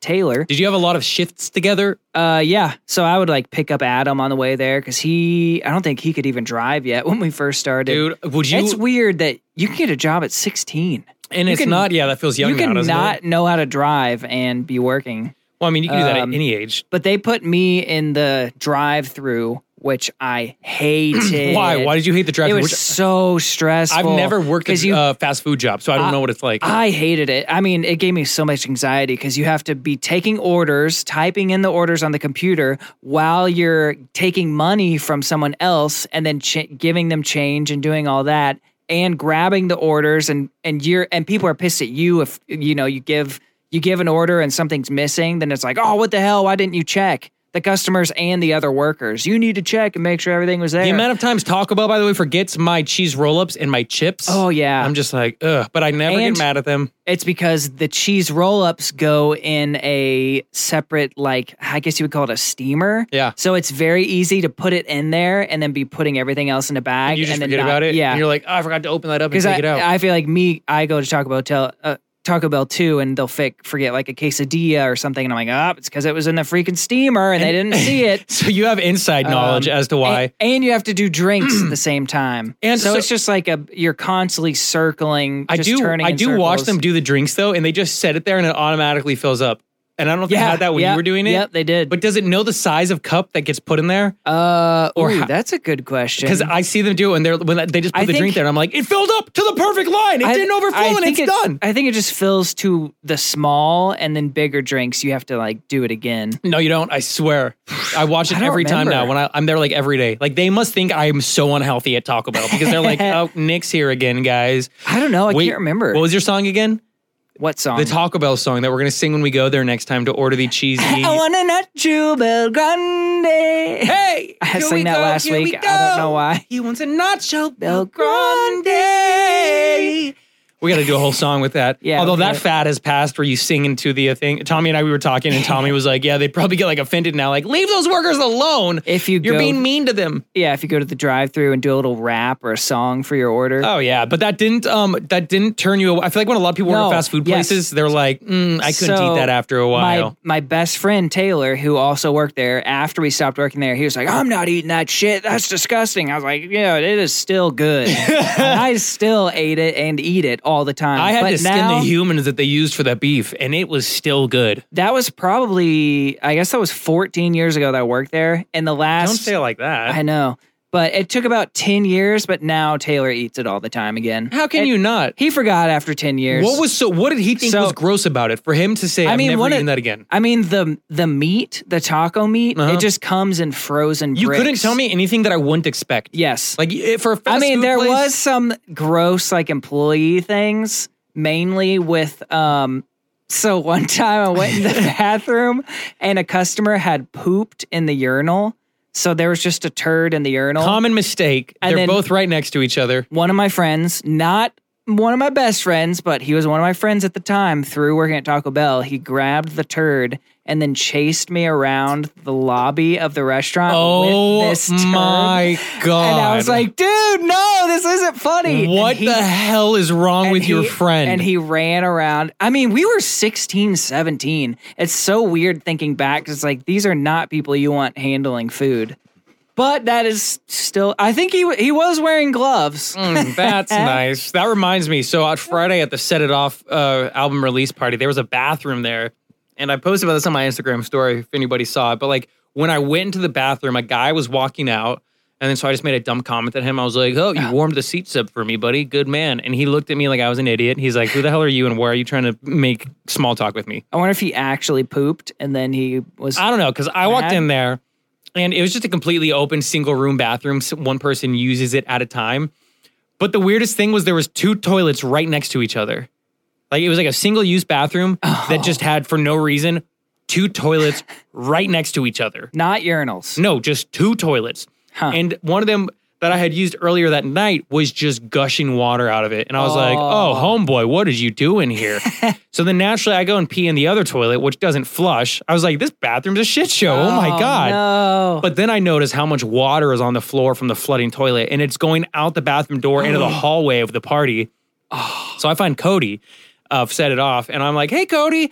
Taylor. Did you have a lot of shifts together? Uh, yeah. So I would like pick up Adam on the way there because he, I don't think he could even drive yet when we first started. Dude, would you- It's weird that you can get a job at 16. And You it's can- not, yeah, that feels young you can now, doesn't know how to drive and be working. Well, I mean, you can do that at um, any age. But they put me in the drive-through, which I hated. Why? Why did you hate the It drive-thru? was Which- so stressful. I've never worked at you a uh, fast food job, so I don't know what it's like. I hated it. I mean, it gave me so much anxiety because you have to be taking orders, typing in the orders on the computer while you're taking money from someone else and then ch- giving them change and doing all that and grabbing the orders and and you're and people are pissed at you if you know you give you give an order and something's missing then it's like, "Oh, what the hell? Why didn't you check?" The customers and the other workers. You need to check and make sure everything was there. the amount of times Taco Bell, by the way, forgets my cheese roll-ups and my chips. Oh, yeah. I'm just like, ugh. But I never And- get mad at them. It's because the cheese roll ups go in a separate, like, I guess you would call it a steamer. Yeah. So it's very easy to put it in there and then be putting everything else in a bag. You just and then forget not- about it. Yeah. And you're like, oh, I forgot to open that up and take I, it out. I feel like me, I go to Taco Bell, tell, uh, Taco Bell too, and they'll fi- forget like a quesadilla or something. And I'm like, oh, it's because it was in the freaking steamer and, they didn't see it. so you have inside knowledge Um, as to why. And, and you have to do drinks at the same time. And so, so- it's just like a you're constantly circling. I do Turning I do watch them do the drinks though, and they just set it there and it automatically fills up. And I don't know if they had that when yeah, you were doing it. yep, they did. But does it know the size of cup that gets put in there? Uh, Or ooh, how- that's a good question. Because I see them do it, and they're when they just put I the think- drink there, and I'm like, it filled up to the perfect line. It I- didn't overflow, I and it's it- done. I think it just fills to the small, and then bigger drinks you have to like do it again. No, you don't. I swear. I watch it I every time now when I, I'm there like every day. Like they must think I'm so unhealthy at Taco Bell because they're like, oh, Nick's here again, guys. I don't know. I Wait, can't remember What was your song again? What song. The Taco Bell song that we're gonna sing when we go there next time to order the cheesy. I want a nacho BellGrande. Hey, I sang that go, last here we week. I don't know why. He wants a nacho BellGrande. We got to do a whole song with that. Yeah, Although that fad has passed where you sing into the thing. Tommy and I, we were talking, and Tommy was like, "Yeah, they'd probably get like offended now. Like, leave those workers alone. If you you're go- being mean to them." Yeah, if you go to the drive-through and do a little rap or a song for your order. Oh yeah, but that didn't um that didn't turn you. away. I feel like when a lot of people work No, at fast food yes. places, they're like, mm, I couldn't So, eat that after a while. My my best friend Taylor, who also worked there, after we stopped working there, he was like, "I'm not eating that shit. That's disgusting." I was like, "Yeah, it is still good." and I still ate it and eat it all the time. I had but to skin now, the humans that they used for that beef, and it was still good. That was probably, I guess that was 14 years ago that I worked there. And the last, Don't say it like that. I know, but it took about 10 years. But now Taylor eats it all the time again. How can And you not? He forgot after 10 years. What was so? What did he think So- was gross about it? For him to say, I "I'm mean, never one eating of- that again." I mean the the meat, the taco meat, Uh-huh. it just comes in frozen. You couldn't tell me anything that I wouldn't expect. Yes, Like it, for I mean there place- was some gross like employee things, mainly with um. So one time I went in the bathroom and a customer had pooped in the urinal. So there was just a turd in the urinal. common mistake. And They're then- both right next to each other. one of my friends, not one of my best friends, but he was one of my friends at the time through working at Taco Bell. He grabbed the turd and then chased me around the lobby of the restaurant Oh with this turd. my god! And I was like, dude, no, this isn't funny. What he- the hell is wrong with your friend? And he ran around. I mean, we were 16, 17. It's so weird thinking back it's like these are not people you want handling food. But that is still I think he he was wearing gloves. Mm, that's nice. That reminds me. So on Friday at the Set It Off uh, album release party, there was a bathroom there, and I posted about this on my Instagram story if anybody saw it. But like when I went into the bathroom, a guy was walking out, and then so I just made a dumb comment at him. I was like, "Oh, you warmed the seats up for me, buddy. Good man." And he looked at me like I was an idiot. He's like, "Who the hell are you? And why are you trying to make small talk with me?" I wonder if he actually pooped and then he was. I don't know because I walked in there and it was just a completely open single room bathroom. So one person uses it at a time. But the weirdest thing was there was two toilets right next to each other. Like it was like a single use bathroom that just had for no reason two toilets right next to each other. not urinals. No, just two toilets. Huh. And one of them that I had used earlier that night was just gushing water out of it. And I was like, oh, homeboy, what did you do in here? so then naturally I go and pee in the other toilet, which doesn't flush. I was like, this bathroom's a shit show. Oh, my God. No. But then I noticed how much water is on the floor from the flooding toilet, and it's going out the bathroom door into the hallway of the party. So I find Cody, uh, set it off, and I'm like, "Hey, Cody."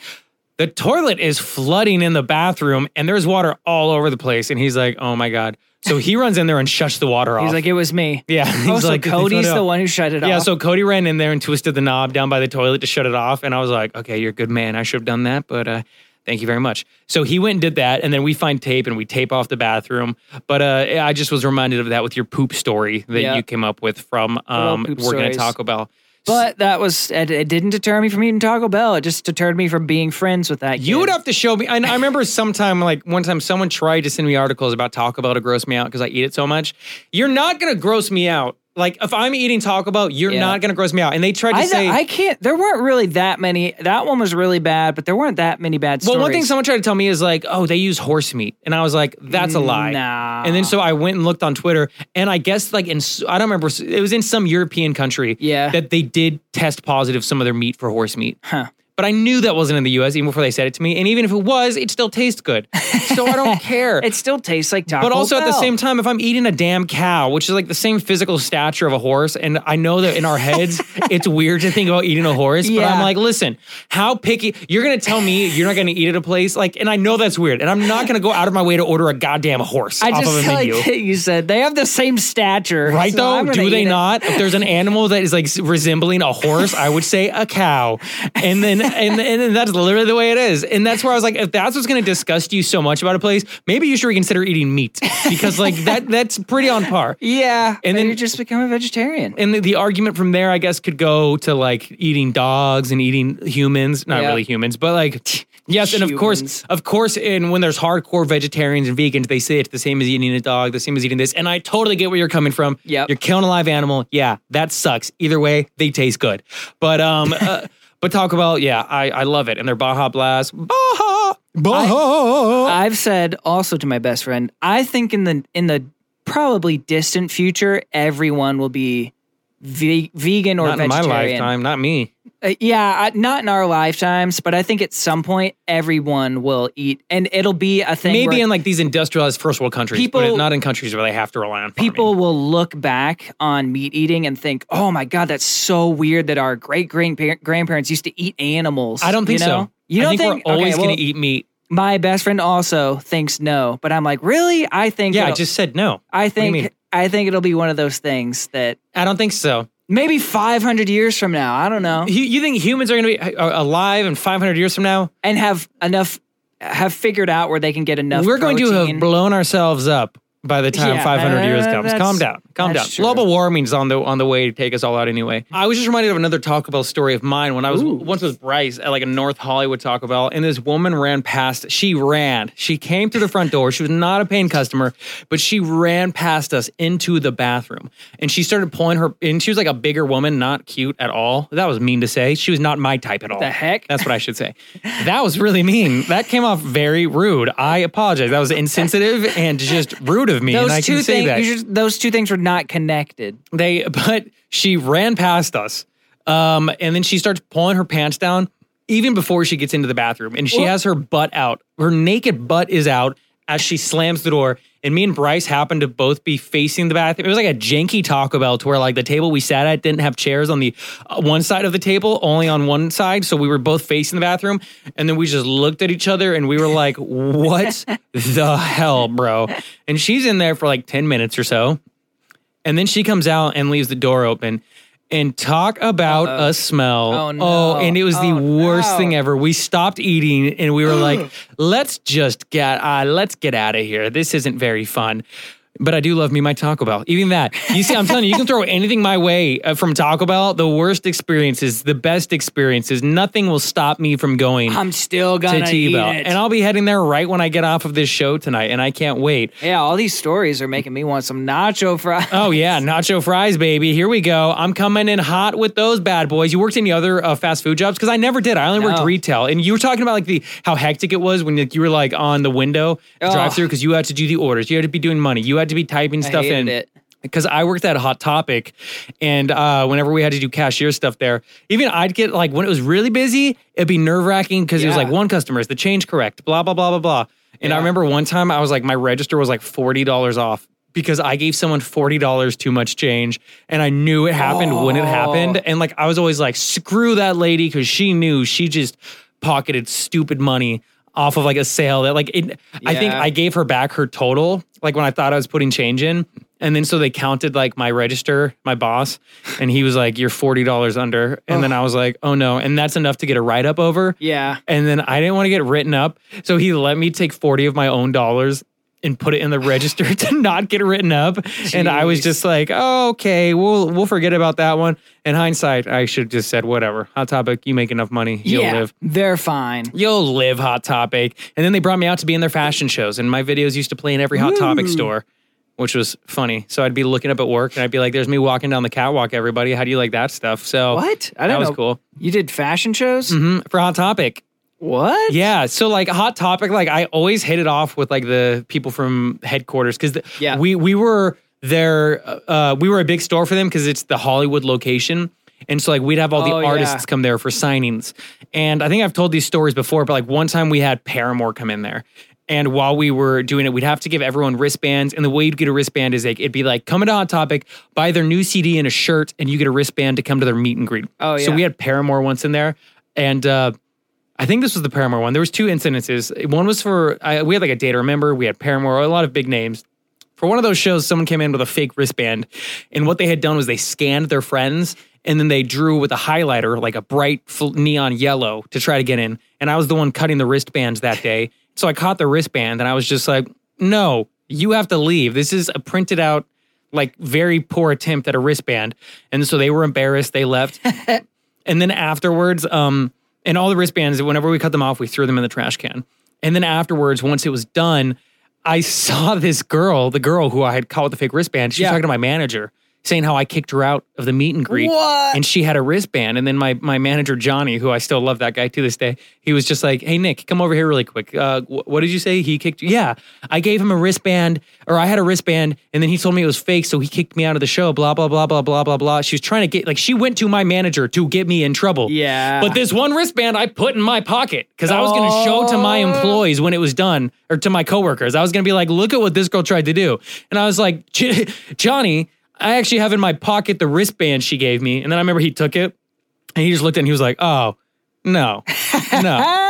The toilet is flooding in the bathroom and there's water all over the place. And he's like, oh my God. So he runs in there and shuts the water off. He's like, it was me. yeah. He's Oh, so like, Cody's the one who shut it off. Yeah, so Cody ran in there and twisted the knob down by the toilet to shut it off. And I was like, okay, you're a good man. I should have done that, but uh, thank you very much. So he went and did that. And then we find tape and we tape off the bathroom. But uh, I just was reminded of that with your poop story that Yeah. you came up with from um, working at stories. Taco Bell. But that was it, it didn't deter me from eating Taco Bell. It just deterred me from being friends with that. You kid. would have to show me. And I remember sometime, like one time, someone tried to send me articles about Taco Bell to gross me out because I eat it so much. You're not going to gross me out. Like if I'm eating Taco Bell, you're Yeah. not going to gross me out. And they tried to I, say, I can't. There weren't really that many. That one was really bad, but there weren't that many bad Well, stories. one thing someone tried to tell me is like, oh, they use horse meat, and I was like, that's a lie. Nah. And then so I went and looked on Twitter, and I guess like in I don't remember it was in some European country, Yeah. that they did test positive some of their meat for horse meat. Huh. But I knew that wasn't in the U.S. even before they said it to me, and even if it was, it still tastes good. So I don't care. It still tastes like Taco But also at the same time, if I'm eating a damn cow, which is like the same physical stature of a horse, and I know that in our heads it's weird to think about eating a horse, but I'm like, listen, how picky? You're gonna tell me you're not gonna eat at a place like, and I know that's weird, and I'm not gonna go out of my way to order a goddamn horse I off just of a like menu. that you said they have the same stature, Right so though, do they it. not? If there's an animal that is like resembling a horse, I would say a cow. And then and, and and that's literally the way it is. And that's where I was like, if that's what's going to disgust you so much about a place, maybe you should reconsider eating meat because like that that's pretty on par. Yeah, And then- you just become a vegetarian. And the, the argument from there, I guess, could go to like eating dogs and eating humans. Not Yeah. really humans, but like yes, and of course, of course, and when there's hardcore vegetarians and vegans, they say it's the same as eating a dog, the same as eating this. And I totally get where you're coming from. Yep. you're killing a live animal. Yeah, that sucks. Either way, they taste good. But um, uh, but Taco Bell, yeah, I I love it, and their Baja Blast, Baja, Baja. I've said also to my best friend, I think in the in the probably distant future, everyone will be ve- vegan or not in my lifetime, not me. Uh, yeah, I, not in our lifetimes, but I think at some point everyone will eat, and it'll be a thing. Maybe in like these industrialized first world countries, People- but not in countries where they have to rely on farming. people will look back on meat eating and think, "Oh my god, that's so weird that our great great grandparents used to eat animals." I don't think you know? so. You don't think, we're always okay, going to eat meat. My best friend also thinks no, but I'm like, really? I think. Yeah, I just said no. I What do you think. I think it'll be one of those things that I don't think so. Maybe 500 years from now, I don't know, You, you think humans are going to be uh, alive in 500 years from now? and have enough, have figured out where they can get enough. We're going to have blown ourselves up by the time Yeah, 500 years uh, comes. Calm down. Calm down. that's true. Global warming's on the on the way to take us all out anyway. I was just reminded of another Taco Bell story of mine when I was once with Bryce at like a North Hollywood Taco Bell, and this woman ran past. She ran. She came to the front door. She was not a paying customer, but she ran past us into the bathroom, and she started pulling her. And she was like a bigger woman, not cute at all. That was mean to say. She was not my type at all. the heck? That's what I should say. That was really mean. That came off very rude. I apologize. That was insensitive and just rude of me. Those and I two can say things. that. just- those two things were not connected. they, but she ran past us, um, and then she starts pulling her pants down even before she gets into the bathroom, and she Well- has her butt out. Her naked butt is out as she slams the door. And me and Bryce happened to both be facing the bathroom. It was like a janky Taco Bell to where like the table we sat at didn't have chairs on the uh, one side of the table, only on one side. So we were both facing the bathroom. And then we just looked at each other and we were like, what the hell, bro? And she's in there for like 10 minutes or so. And then she comes out and leaves the door open. And talk about a smell. Oh, no. and it was the Oh, worst no. thing ever. We stopped eating and we were like, let's just get uh, let's get out of here. This isn't very fun. But I do love me my Taco Bell. Even that. You see, I'm telling you, you can throw anything my way uh, from Taco Bell. The worst experiences, the best experiences. Nothing will stop me from going I'm still gonna T eat Bell. it. And I'll be heading there right when I get off of this show tonight. And I can't wait. yeah, all these stories are making me want some nacho fries. Oh yeah, nacho fries, baby. Here we go. I'm coming in hot with those bad boys. You worked any other uh, fast food jobs? Because I never did. I only worked retail. And you were talking about like the how hectic it was when like, you were like on the window Oh. drive through because you had to do the orders. You had to be doing money. You had to be typing stuff in. it. Because I worked at a Hot Topic, and uh, whenever we had to do cashier stuff there, even I'd get like when it was really busy, it'd be nerve wracking because it was like one customer is the change correct, blah blah blah blah blah. And I remember one time I was like, my register was like forty dollars off because I gave someone forty dollars too much change, and I knew it happened when it happened, and like I was always like, screw that lady because she knew she just pocketed stupid money off of like a sale that like it, I think I gave her back her total like when I thought I was putting change in. And then so they counted like my register, my boss, and he was like, You're forty dollars under. And then I was like, Oh no. And that's enough to get a write up over. Yeah. And then I didn't want to get written up. So he let me take 40 of my own dollars and put it in the register to not get written up. And I was just like, oh, okay, we'll we'll forget about that one. In hindsight, I should have just said, whatever. Hot topic, you make enough money, you'll yeah. live. They're fine. You'll live Hot Topic. And then they brought me out to be in their fashion shows. And my videos used to play in every Hot Topic store, which was funny. So I'd be looking up at work and I'd be like, there's me walking down the catwalk, everybody. How do you like that stuff? So What? I that don't was know. cool. You did fashion shows? Mhm, For Hot Topic. What? Yeah. So like Hot Topic, like I always hit it off with like the people from headquarters because Yeah. we we were there. Uh, we were a big store for them because it's the Hollywood location. And so like we'd have all the Oh, yeah. artists come there for signings. And I think I've told these stories before, but like one time we had Paramore come in there. And while we were doing it, we'd have to give everyone wristbands. And the way you'd get a wristband is like it'd be like come into Hot Topic, buy their new CD and a shirt, and you get a wristband to come to their meet and greet. Oh, yeah. So we had Paramore once in there. And uh I think this was the Paramore one. There was two incidences. One was for I, we had like a day to remember. We had Paramore, a lot of big names, for one of those shows, someone came in with a fake wristband, and what they had done was they scanned their friends and then they drew with a highlighter like a bright neon yellow to try to get in. And I was the one cutting the wristbands that day, so I caught the wristband, and I was just like, "No, you have to leave. This is a printed out." Like very poor attempt at a wristband, and so they were embarrassed. They left, and then afterwards, um, and all the wristbands, whenever we cut them off, we threw them in the trash can. And then afterwards, once it was done, I saw this girl, the girl who I had caught with the fake wristband. She was Yeah. talking to my manager, saying how I kicked her out of the meet and greet. What? And she had a wristband. And then my my manager Johnny, who I still love that guy to this day, he was just like, "Hey Nick, come over here really quick. Uh, wh- what did you say? He kicked you? Yeah, I gave him a wristband, or I had a wristband, and then he told me it was fake, so he kicked me out of the show. Blah blah blah blah blah blah blah. She was trying to get like she went to my manager to get me in trouble. Yeah. but this one wristband I put in my pocket because I was going to show to my Oh. employees when it was done, or to my coworkers. I was going to be like, "Look at what this girl tried to do," and I was like, "Johnny." I actually have in my pocket the wristband she gave me. And then I remember he took it and he just looked at it and he was like, oh, no, no.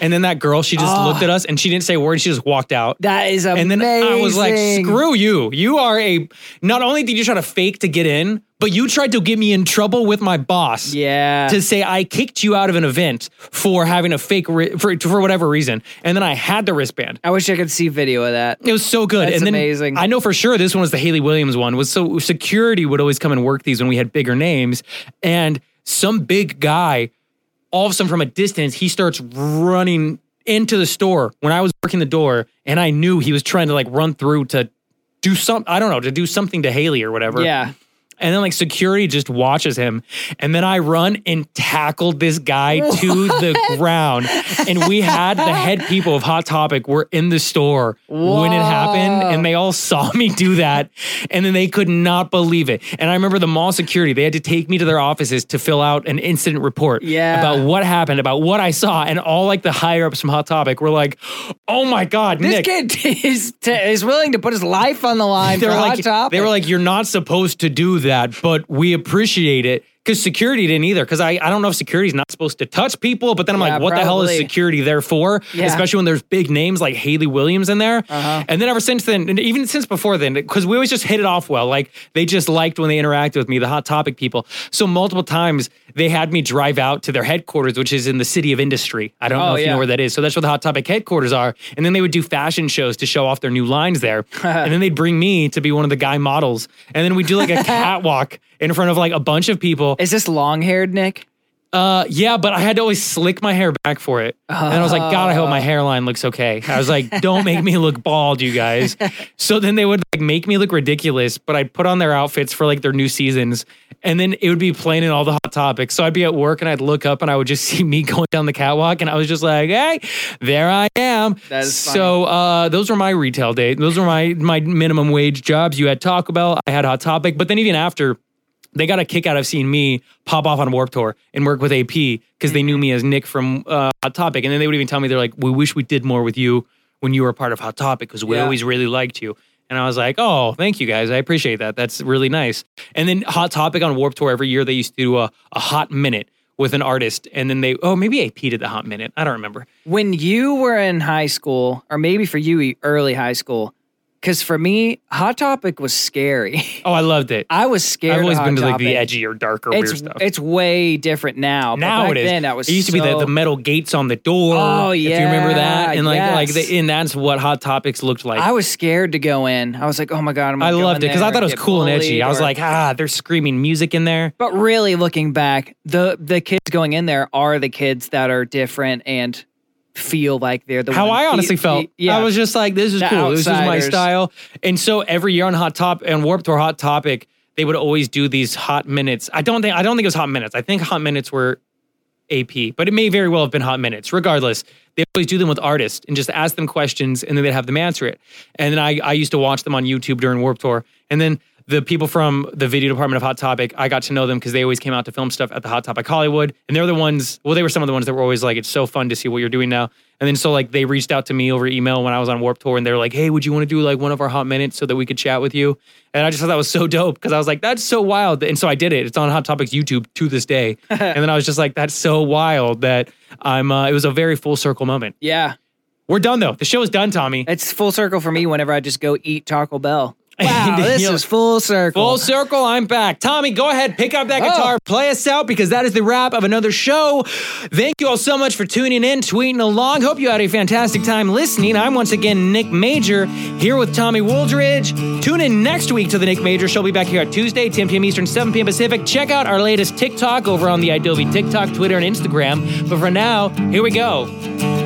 and then that girl, she just looked ah. at us and she didn't say a word. She just walked out. That is amazing. And then I was like, screw you. You are a, not only did you try to fake to get in, but you tried to get me in trouble with my boss. Yeah. To say I kicked you out of an event for having a fake, ri- for, for whatever reason. And then I had the wristband. I wish I could see video of that. It was so good. That's and then amazing. I know for sure this one was the Hayley Williams one. Was so security would always come and work these when we had bigger names, and some big guy, all of a sudden from a distance, he starts running into the store when I was working the door, and I knew he was trying to like run through to do some I don't know to do something to Hayley or whatever. Yeah. And then like security just watches him. And then I run and tackled this guy to the ground. And we had the head people of Hot Topic were in the store when it happened. And they all saw me do that. And then they could not believe it. And I remember the mall security, they had to take me to their offices to fill out an incident report Yeah. about what happened, about what I saw. And all like the higher ups from Hot Topic were like, oh my God, This Nick. kid is, t- is willing to put his life on the line they for were Hot like, Topic. they were like, you're not supposed to do that, but we appreciate it. Because security didn't either. Because I, I don't know if security's not supposed to touch people, but then I'm Yeah, like, what the hell is security there for? Yeah. Especially when there's big names like Hayley Williams in there. Uh-huh. And then ever since then, and even since before then, because we always just hit it off well. Like they just liked when they interacted with me, the hot topic people. So multiple times they had me drive out to their headquarters, which is in the city of industry. I don't know Oh, if you know where that is. So that's where the hot topic headquarters are. And then they would do fashion shows to show off their new lines there. and then they'd bring me to be one of the guy models. And then we'd do like a catwalk in front of like a bunch of people. is this long haired Nick? Uh, yeah, but I had to always slick my hair back for it. And I was like, God, I hope my hairline looks okay. I was like, don't make me look bald, you guys. So then they would like make me look ridiculous, but I'd put on their outfits for like their new seasons. And then it would be playing in all the hot topics. So I'd be at work and I'd look up and I would just see me going down the catwalk. And I was just like, hey, there I am. So uh, those were my retail days. Those were my my minimum wage jobs. You had Taco Bell, I had Hot Topic. But then even after, they got a kick out of seeing me pop off on Warp Tour and work with AP because they knew me as Nick from uh, Hot Topic. And then they would even tell me, they're like, we wish we did more with you when you were a part of Hot Topic because we Yeah. always really liked you. And I was like, oh, thank you guys. I appreciate that. That's really nice. And then Hot Topic on Warp Tour every year, they used to do a, a hot minute with an artist. And then they, oh, maybe AP did the hot minute. I don't remember. When you were in high school, or maybe for you, early high school, because for me, Hot Topic was scary. Oh, I loved it. I was scared. I've always been to like the edgier, darker, It's weird stuff. it's way different now. but now back it is. Then that was it used to be the, the metal gates on the door. Oh, if you remember that, yeah, and like like the, and that's what Hot Topics looked like. I was scared to go in. I was like, oh my god, I'm. I go loved it because I thought it was cool and edgy. bullied I was like, ah, they're screaming music in there. But really, looking back, the the kids going in there are the kids that are different and feel like they're the How one- I honestly the- felt, the- yeah, I was just like, this is The cool. This is my style. And so every year on Hot Top and Warped Tour Hot Topic, they would always do these hot minutes. I don't think I don't think it was hot minutes. I think hot minutes were AP, but it may very well have been hot minutes. Regardless, they always do them with artists and just ask them questions and then they'd have them answer it. And then I, I used to watch them on YouTube during Warp Tour. And then the people from the video department of Hot Topic, I got to know them because they always came out to film stuff at the Hot Topic Hollywood. And they're the ones, well, they were some of the ones that were always like, it's so fun to see what you're doing now. And then so like they reached out to me over email when I was on Warp Tour and they're like, hey, would you want to do like one of our hot minutes so that we could chat with you? And I just thought that was so dope because I was like, that's so wild. And so I did it. It's on Hot Topics YouTube to this day. and then I was just like, that's so wild that I'm, uh, it was a very full circle moment. yeah. We're done though. The show is done, Tommy. It's full circle for me whenever I just go eat Taco Bell. Wow, this is full circle. Full circle, I'm back. Tommy, go ahead, pick up that oh. guitar, play us out because that is the wrap of another show. Thank you all so much for tuning in, tweeting along. Hope you had a fantastic time listening. I'm once again Nick Major here with Tommy Wooldridge. Tune in next week to the Nick Major Show. Be back here at Tuesday, 10 p.m. Eastern, 7 p.m. Pacific. Check out our latest TikTok over on the idobi TikTok, Twitter, and Instagram. But for now, here we go.